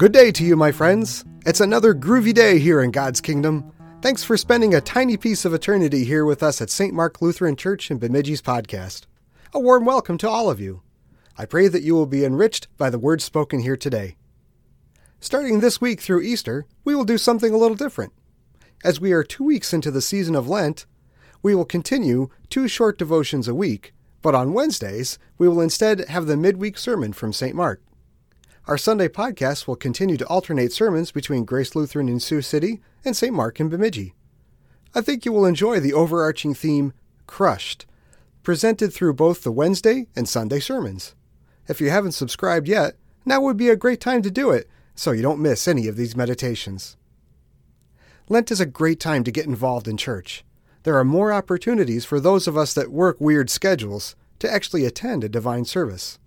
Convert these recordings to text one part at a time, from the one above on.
Good day to you, my friends. It's another groovy day here in God's Kingdom. Thanks for spending a tiny piece of eternity here with us at St. Mark Lutheran Church in Bemidji's podcast. A warm welcome to all of you. I pray that you will be enriched by the words spoken here today. Starting this week through Easter, we will do something a little different. As we are two weeks into the season of Lent, we will continue two short devotions a week, but on Wednesdays, we will instead have the midweek sermon from St. Mark. Our Sunday podcast will continue to alternate sermons between Grace Lutheran in Sioux City and St. Mark in Bemidji. I think you will enjoy the overarching theme, Crushed, presented through both the Wednesday and Sunday sermons. If you haven't subscribed yet, now would be a great time to do it so you don't miss any of these meditations. Lent is a great time to get involved in church. There are more opportunities for those of us that work weird schedules to actually attend a divine service.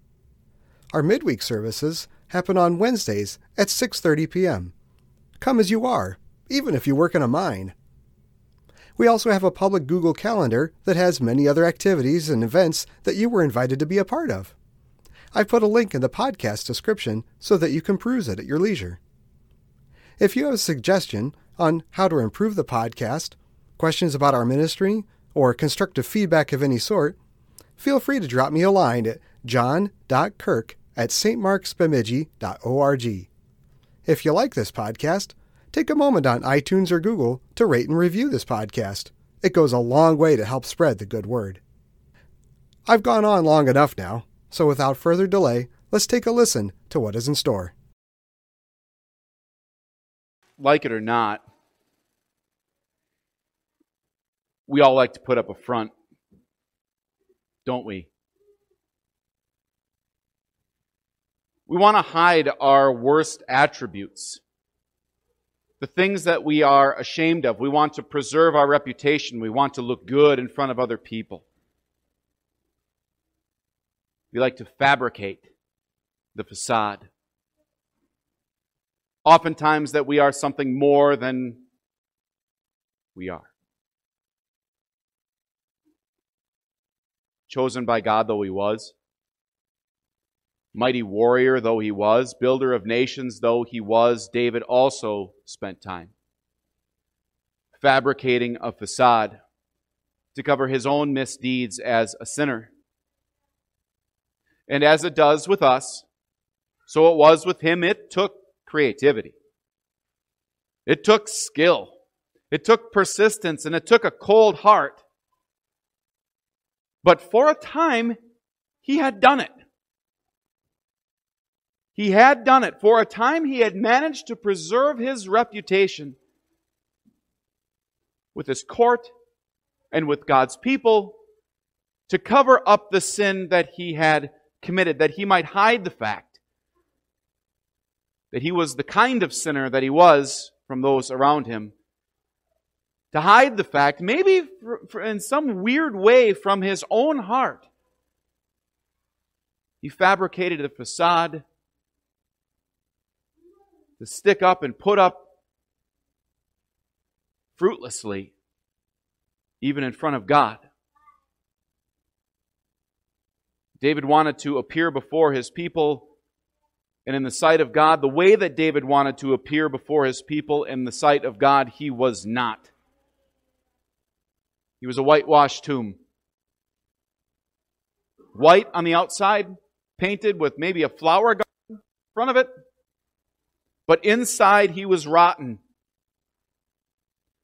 Our midweek services happen on Wednesdays at 6:30 p.m. Come as you are, even if you work in a mine. We also have a public Google Calendar that has many other activities and events that you were invited to be a part of. I've put a link in the podcast description so that you can peruse it at your leisure. If you have a suggestion on how to improve the podcast, questions about our ministry, or constructive feedback of any sort, feel free to drop me a line at john.kirk at stmarksbemidji.org. If you like this podcast, take a moment on iTunes or Google to rate and review this podcast. It goes a long way to help spread the good word. I've gone on long enough now, so without further delay, let's take a listen to what is in store. Like it or not, we all like to put up a front, don't we? We want to hide our worst attributes, the things that we are ashamed of. We want to preserve our reputation. We want to look good in front of other people. We like to fabricate the facade. Oftentimes, that we are something more than we are. Chosen by God though he was, Mighty warrior though he was, builder of nations though he was, David also spent time fabricating a facade to cover his own misdeeds as a sinner. And as it does with us, so it was with him, it took creativity. It took skill. It took persistence and it took a cold heart. But for a time, he had done it. He had done it. For a time, he had managed to preserve his reputation with his court and with God's people to cover up the sin that he had committed, that he might hide the fact that he was the kind of sinner that he was from those around him. To hide the fact, maybe in some weird way from his own heart, he fabricated a facade to stick up and put up fruitlessly, even in front of God. David wanted to appear before his people and in the sight of God the way that David wanted to appear before his people in the sight of God, he was not. He was a whitewashed tomb. White on the outside, painted with maybe a flower garden in front of it, but inside he was rotten.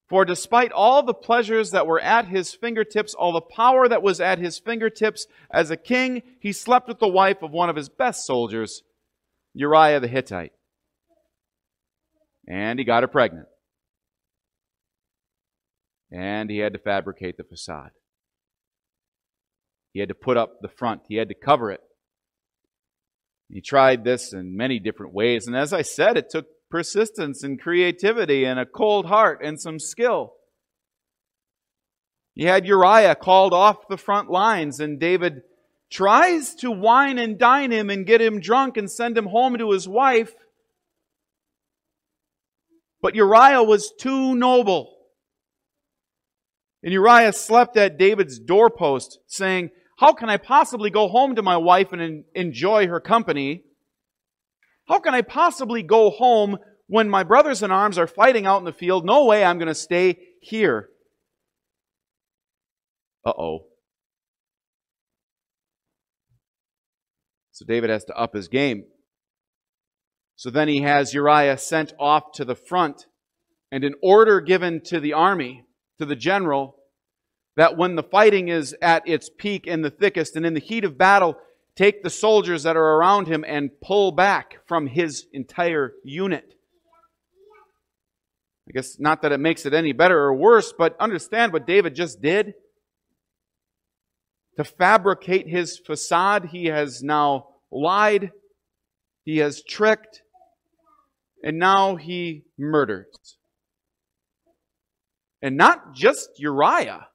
For despite all the pleasures that were at his fingertips, all the power that was at his fingertips as a king, he slept with the wife of one of his best soldiers, Uriah the Hittite. And he got her pregnant. And he had to fabricate the facade. He had to put up the front, he had to cover it. He tried this in many different ways. And as I said, it took persistence and creativity and a cold heart and some skill. He had Uriah called off the front lines, and David tries to wine and dine him and get him drunk and send him home to his wife. But Uriah was too noble. And Uriah slept at David's doorpost, saying, How can I possibly go home to my wife and enjoy her company? How can I possibly go home when my brothers in arms are fighting out in the field? No way I'm going to stay here. Uh oh. So David has to up his game. So then he has Uriah sent off to the front and an order given to the army, to the general, that when the fighting is at its peak and the thickest and in the heat of battle, take the soldiers that are around him and pull back from his entire unit. I guess not that it makes it any better or worse, but understand what David just did. To fabricate his facade, he has now lied, he has tricked, and now he murders. And not just Uriah,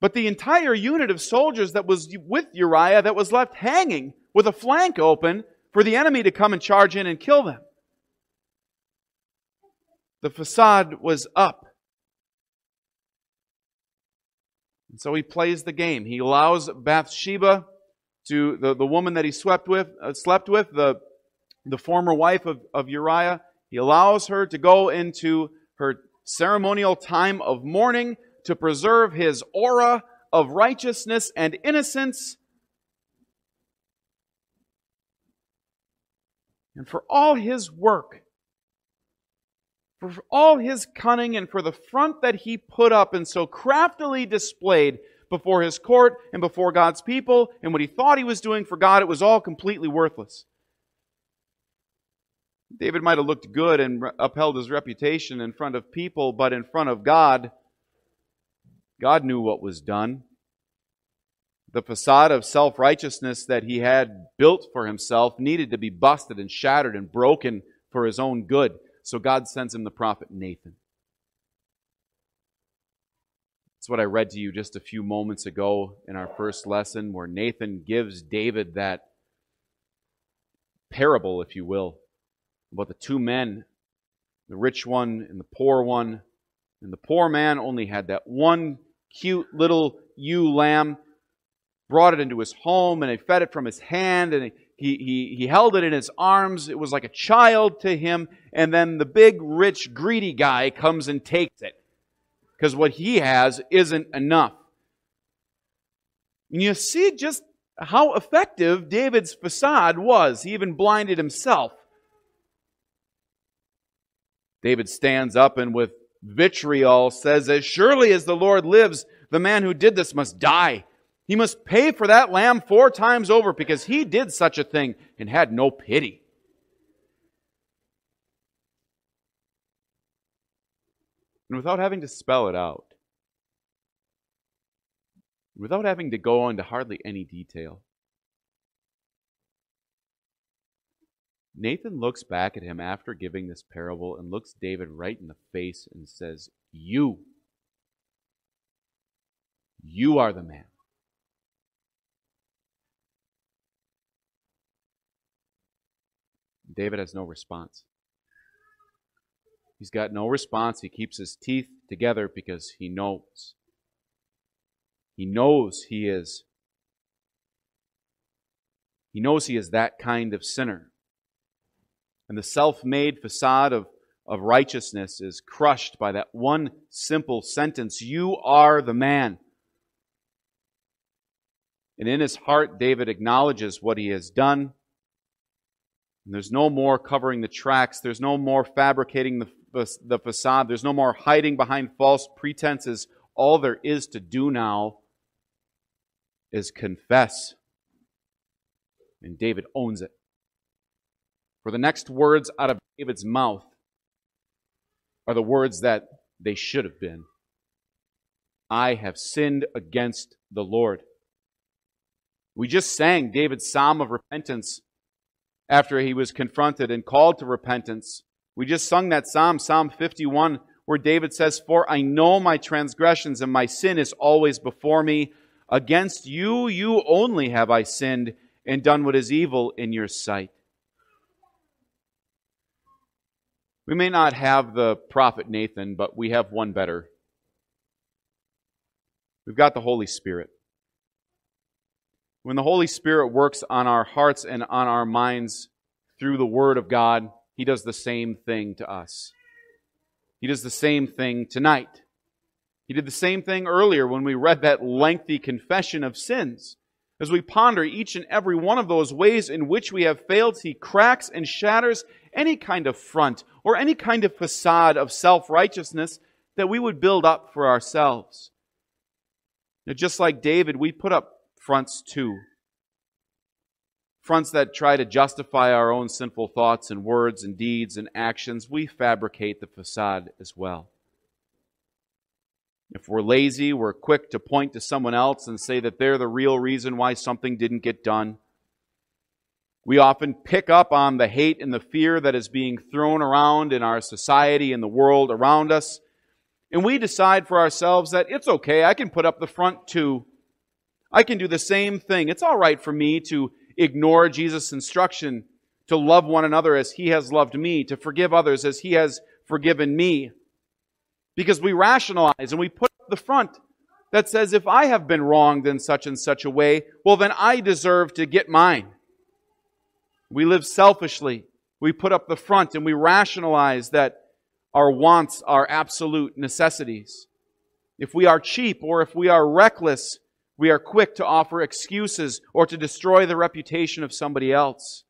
but the entire unit of soldiers that was with Uriah that was left hanging with a flank open for the enemy to come and charge in and kill them. The facade was up. And so he plays the game. He allows Bathsheba to the, the woman that he swept with, uh, slept with, the, the former wife of, of Uriah. He allows her to go into her ceremonial time of mourning to preserve his aura of righteousness and innocence. And for all his work, for all his cunning, and for the front that he put up and so craftily displayed before his court and before God's people, and what he thought he was doing for God, it was all completely worthless. David might have looked good and upheld his reputation in front of people, but in front of God, God knew what was done. The facade of self righteousness that he had built for himself needed to be busted and shattered and broken for his own good. So God sends him the prophet Nathan. That's what I read to you just a few moments ago in our first lesson, where Nathan gives David that parable, if you will, about the two men, the rich one and the poor one. And the poor man only had that one cute little ewe lamb, brought it into his home, and he fed it from his hand, and he, he, he held it in his arms. It was like a child to him. And then the big, rich, greedy guy comes and takes it because what he has isn't enough. And you see just how effective David's facade was. He even blinded himself. David stands up and with vitriol says, As surely as the Lord lives, the man who did this must die. He must pay for that lamb four times over because he did such a thing and had no pity. And without having to spell it out, without having to go into hardly any detail, Nathan looks back at him after giving this parable and looks David right in the face and says, You, you are the man. David has no response. He's got no response. He keeps his teeth together because he knows. He knows he is. He knows he is that kind of sinner. And the self made facade of, of righteousness is crushed by that one simple sentence You are the man. And in his heart, David acknowledges what he has done. And there's no more covering the tracks. There's no more fabricating the, the facade. There's no more hiding behind false pretenses. All there is to do now is confess. And David owns it. For the next words out of David's mouth are the words that they should have been I have sinned against the Lord. We just sang David's psalm of repentance after he was confronted and called to repentance. We just sung that psalm, Psalm 51, where David says, For I know my transgressions and my sin is always before me. Against you, you only have I sinned and done what is evil in your sight. We may not have the prophet Nathan, but we have one better We've got the Holy Spirit. When the Holy Spirit works on our hearts and on our minds through the Word of God, He does the same thing to us. He does the same thing tonight. He did the same thing earlier when we read that lengthy confession of sins. As we ponder each and every one of those ways in which we have failed, He cracks and shatters any kind of front or any kind of facade of self righteousness that we would build up for ourselves. Now, just like David, we put up fronts too. Fronts that try to justify our own sinful thoughts and words and deeds and actions. We fabricate the facade as well. If we're lazy, we're quick to point to someone else and say that they're the real reason why something didn't get done. We often pick up on the hate and the fear that is being thrown around in our society and the world around us. And we decide for ourselves that it's okay, I can put up the front too. I can do the same thing. It's all right for me to ignore Jesus' instruction to love one another as he has loved me, to forgive others as he has forgiven me. Because we rationalize and we put up the front that says, if I have been wronged in such and such a way, well, then I deserve to get mine. We live selfishly. We put up the front and we rationalize that our wants are absolute necessities. If we are cheap or if we are reckless, we are quick to offer excuses or to destroy the reputation of somebody else.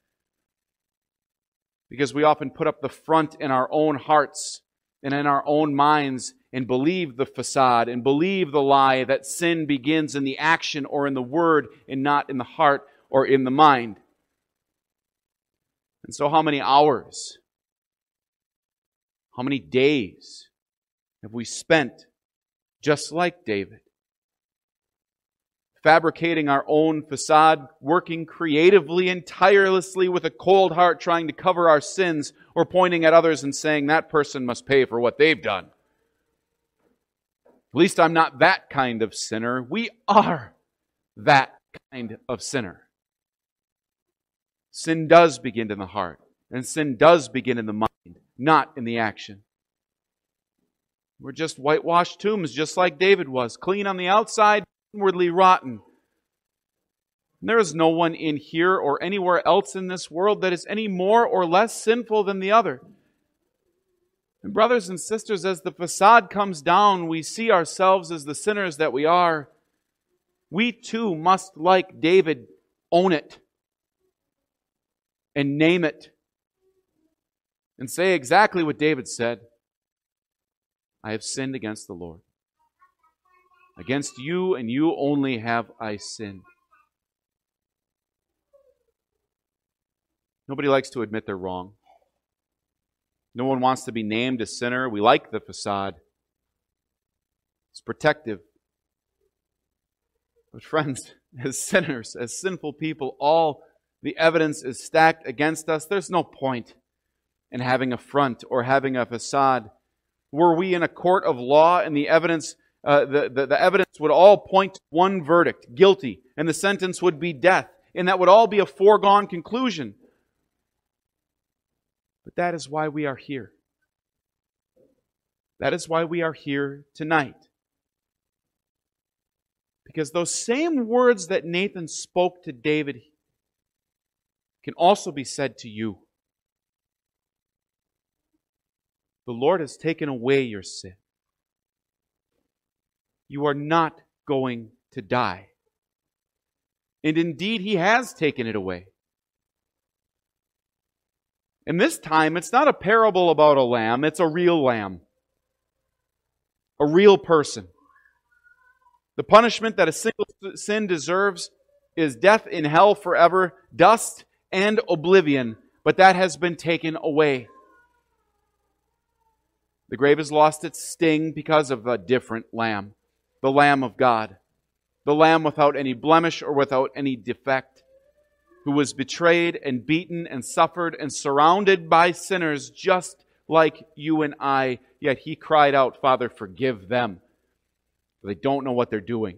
Because we often put up the front in our own hearts and in our own minds and believe the facade and believe the lie that sin begins in the action or in the word and not in the heart or in the mind. And so, how many hours, how many days have we spent just like David? Fabricating our own facade, working creatively and tirelessly with a cold heart, trying to cover our sins, or pointing at others and saying that person must pay for what they've done. At least I'm not that kind of sinner. We are that kind of sinner. Sin does begin in the heart, and sin does begin in the mind, not in the action. We're just whitewashed tombs, just like David was, clean on the outside, inwardly rotten. There is no one in here or anywhere else in this world that is any more or less sinful than the other. And, brothers and sisters, as the facade comes down, we see ourselves as the sinners that we are. We too must, like David, own it and name it and say exactly what David said I have sinned against the Lord. Against you and you only have I sinned. Nobody likes to admit they're wrong. No one wants to be named a sinner. We like the facade, it's protective. But, friends, as sinners, as sinful people, all the evidence is stacked against us. There's no point in having a front or having a facade. Were we in a court of law and the evidence uh, the, the, the evidence would all point to one verdict, guilty, and the sentence would be death. And that would all be a foregone conclusion. But that is why we are here. That is why we are here tonight. Because those same words that Nathan spoke to David can also be said to you. The Lord has taken away your sin you are not going to die. And indeed, He has taken it away. And this time, it's not a parable about a lamb, it's a real lamb, a real person. The punishment that a single sin deserves is death in hell forever, dust and oblivion, but that has been taken away. The grave has lost its sting because of a different lamb the Lamb of God, the Lamb without any blemish or without any defect, who was betrayed and beaten and suffered and surrounded by sinners just like you and I, yet he cried out, Father, forgive them, they don't know what they're doing.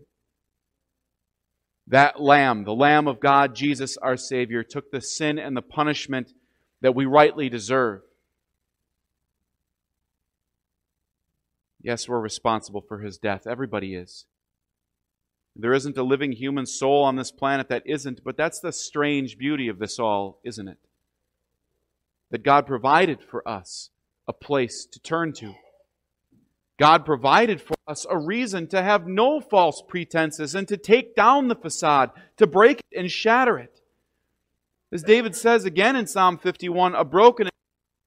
That Lamb, the Lamb of God, Jesus our Savior, took the sin and the punishment that we rightly deserve. Yes, we're responsible for his death. Everybody is. There isn't a living human soul on this planet that isn't, but that's the strange beauty of this all, isn't it? That God provided for us a place to turn to. God provided for us a reason to have no false pretenses and to take down the facade, to break it and shatter it. As David says again in Psalm 51, a broken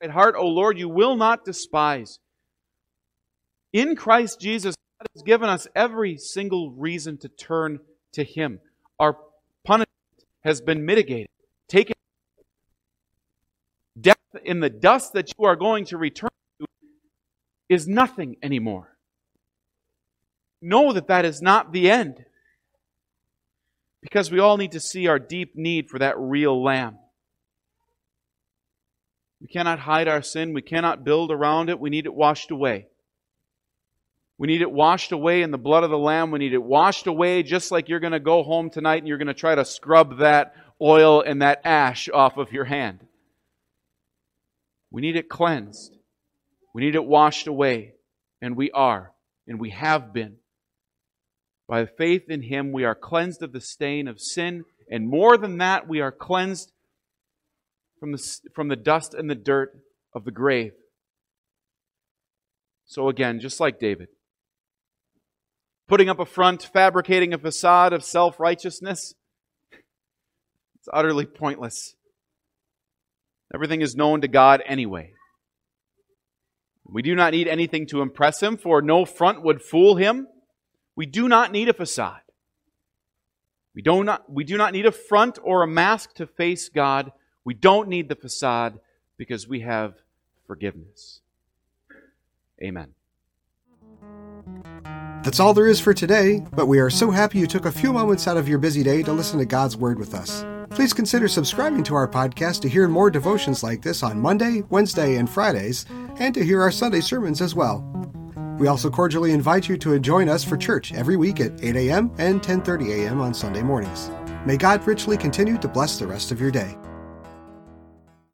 heart, O Lord, you will not despise. In Christ Jesus, God has given us every single reason to turn to Him. Our punishment has been mitigated, taken. Death in the dust that you are going to return to is nothing anymore. Know that that is not the end. Because we all need to see our deep need for that real lamb. We cannot hide our sin. We cannot build around it. We need it washed away. We need it washed away in the blood of the Lamb. We need it washed away just like you're going to go home tonight and you're going to try to scrub that oil and that ash off of your hand. We need it cleansed. We need it washed away. And we are. And we have been. By faith in Him, we are cleansed of the stain of sin. And more than that, we are cleansed from the, from the dust and the dirt of the grave. So again, just like David, putting up a front, fabricating a facade of self righteousness. It's utterly pointless. Everything is known to God anyway. We do not need anything to impress Him, for no front would fool Him. We do not need a facade. We do not, we do not need a front or a mask to face God. We don't need the facade because we have forgiveness. Amen. That's all there is for today, but we are so happy you took a few moments out of your busy day to listen to God's Word with us. Please consider subscribing to our podcast to hear more devotions like this on Monday, Wednesday, and Fridays, and to hear our Sunday sermons as well. We also cordially invite you to join us for church every week at 8 a.m. and 10:30 a.m. on Sunday mornings. May God richly continue to bless the rest of your day.